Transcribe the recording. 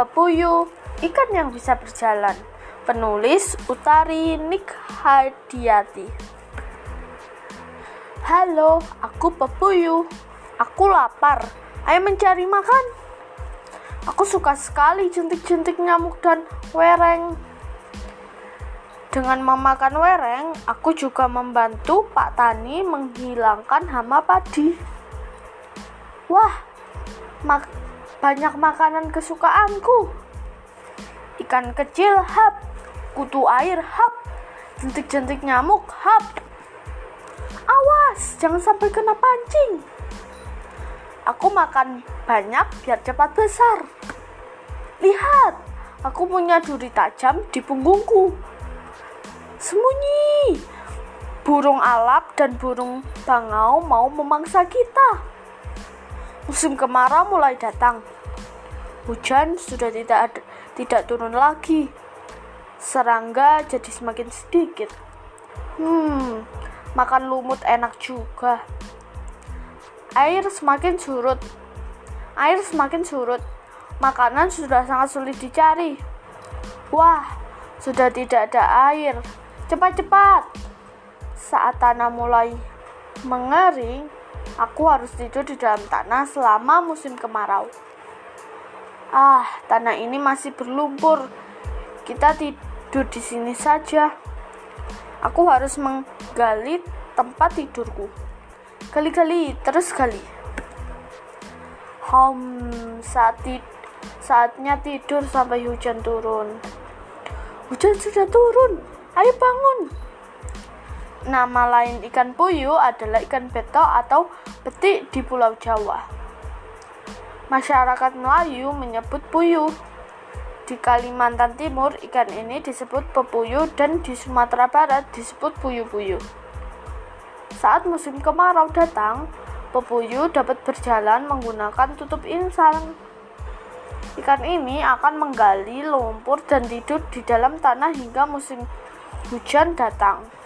Pepuyuh, ikan yang bisa berjalan. Penulis Utari Nik Hadiati. Halo, aku Pepuyuh. Aku lapar. Ayo mencari makan. Aku suka sekali jentik-jentik nyamuk dan wereng. Dengan memakan wereng, aku juga membantu Pak Tani menghilangkan hama padi. Wah, mak banyak makanan kesukaanku. Ikan kecil, hap. Kutu air, hap. Jentik-jentik nyamuk, hap. Awas, jangan sampai kena pancing. Aku makan banyak biar cepat besar. Lihat, aku punya duri tajam di punggungku. Sembunyi. Burung alap dan burung bangau mau memangsa kita. Musim kemarau mulai datang. Hujan sudah tidak ada, tidak turun lagi. Serangga jadi semakin sedikit. Hmm, makan lumut enak juga. Air semakin surut. Air semakin surut. Makanan sudah sangat sulit dicari. Wah, sudah tidak ada air. Cepat-cepat. Saat tanah mulai mengering, Aku harus tidur di dalam tanah selama musim kemarau. Ah, tanah ini masih berlumpur. Kita tidur di sini saja. Aku harus menggali tempat tidurku. Gali-gali, terus gali. Hmm, saat tid saatnya tidur sampai hujan turun. Hujan sudah turun. Ayo bangun. Nama lain ikan puyuh adalah ikan betok atau betik di Pulau Jawa. Masyarakat Melayu menyebut puyuh. Di Kalimantan Timur, ikan ini disebut pepuyuh dan di Sumatera Barat disebut puyuh-puyuh. Saat musim kemarau datang, pepuyuh dapat berjalan menggunakan tutup insang. Ikan ini akan menggali lumpur dan tidur di dalam tanah hingga musim hujan datang.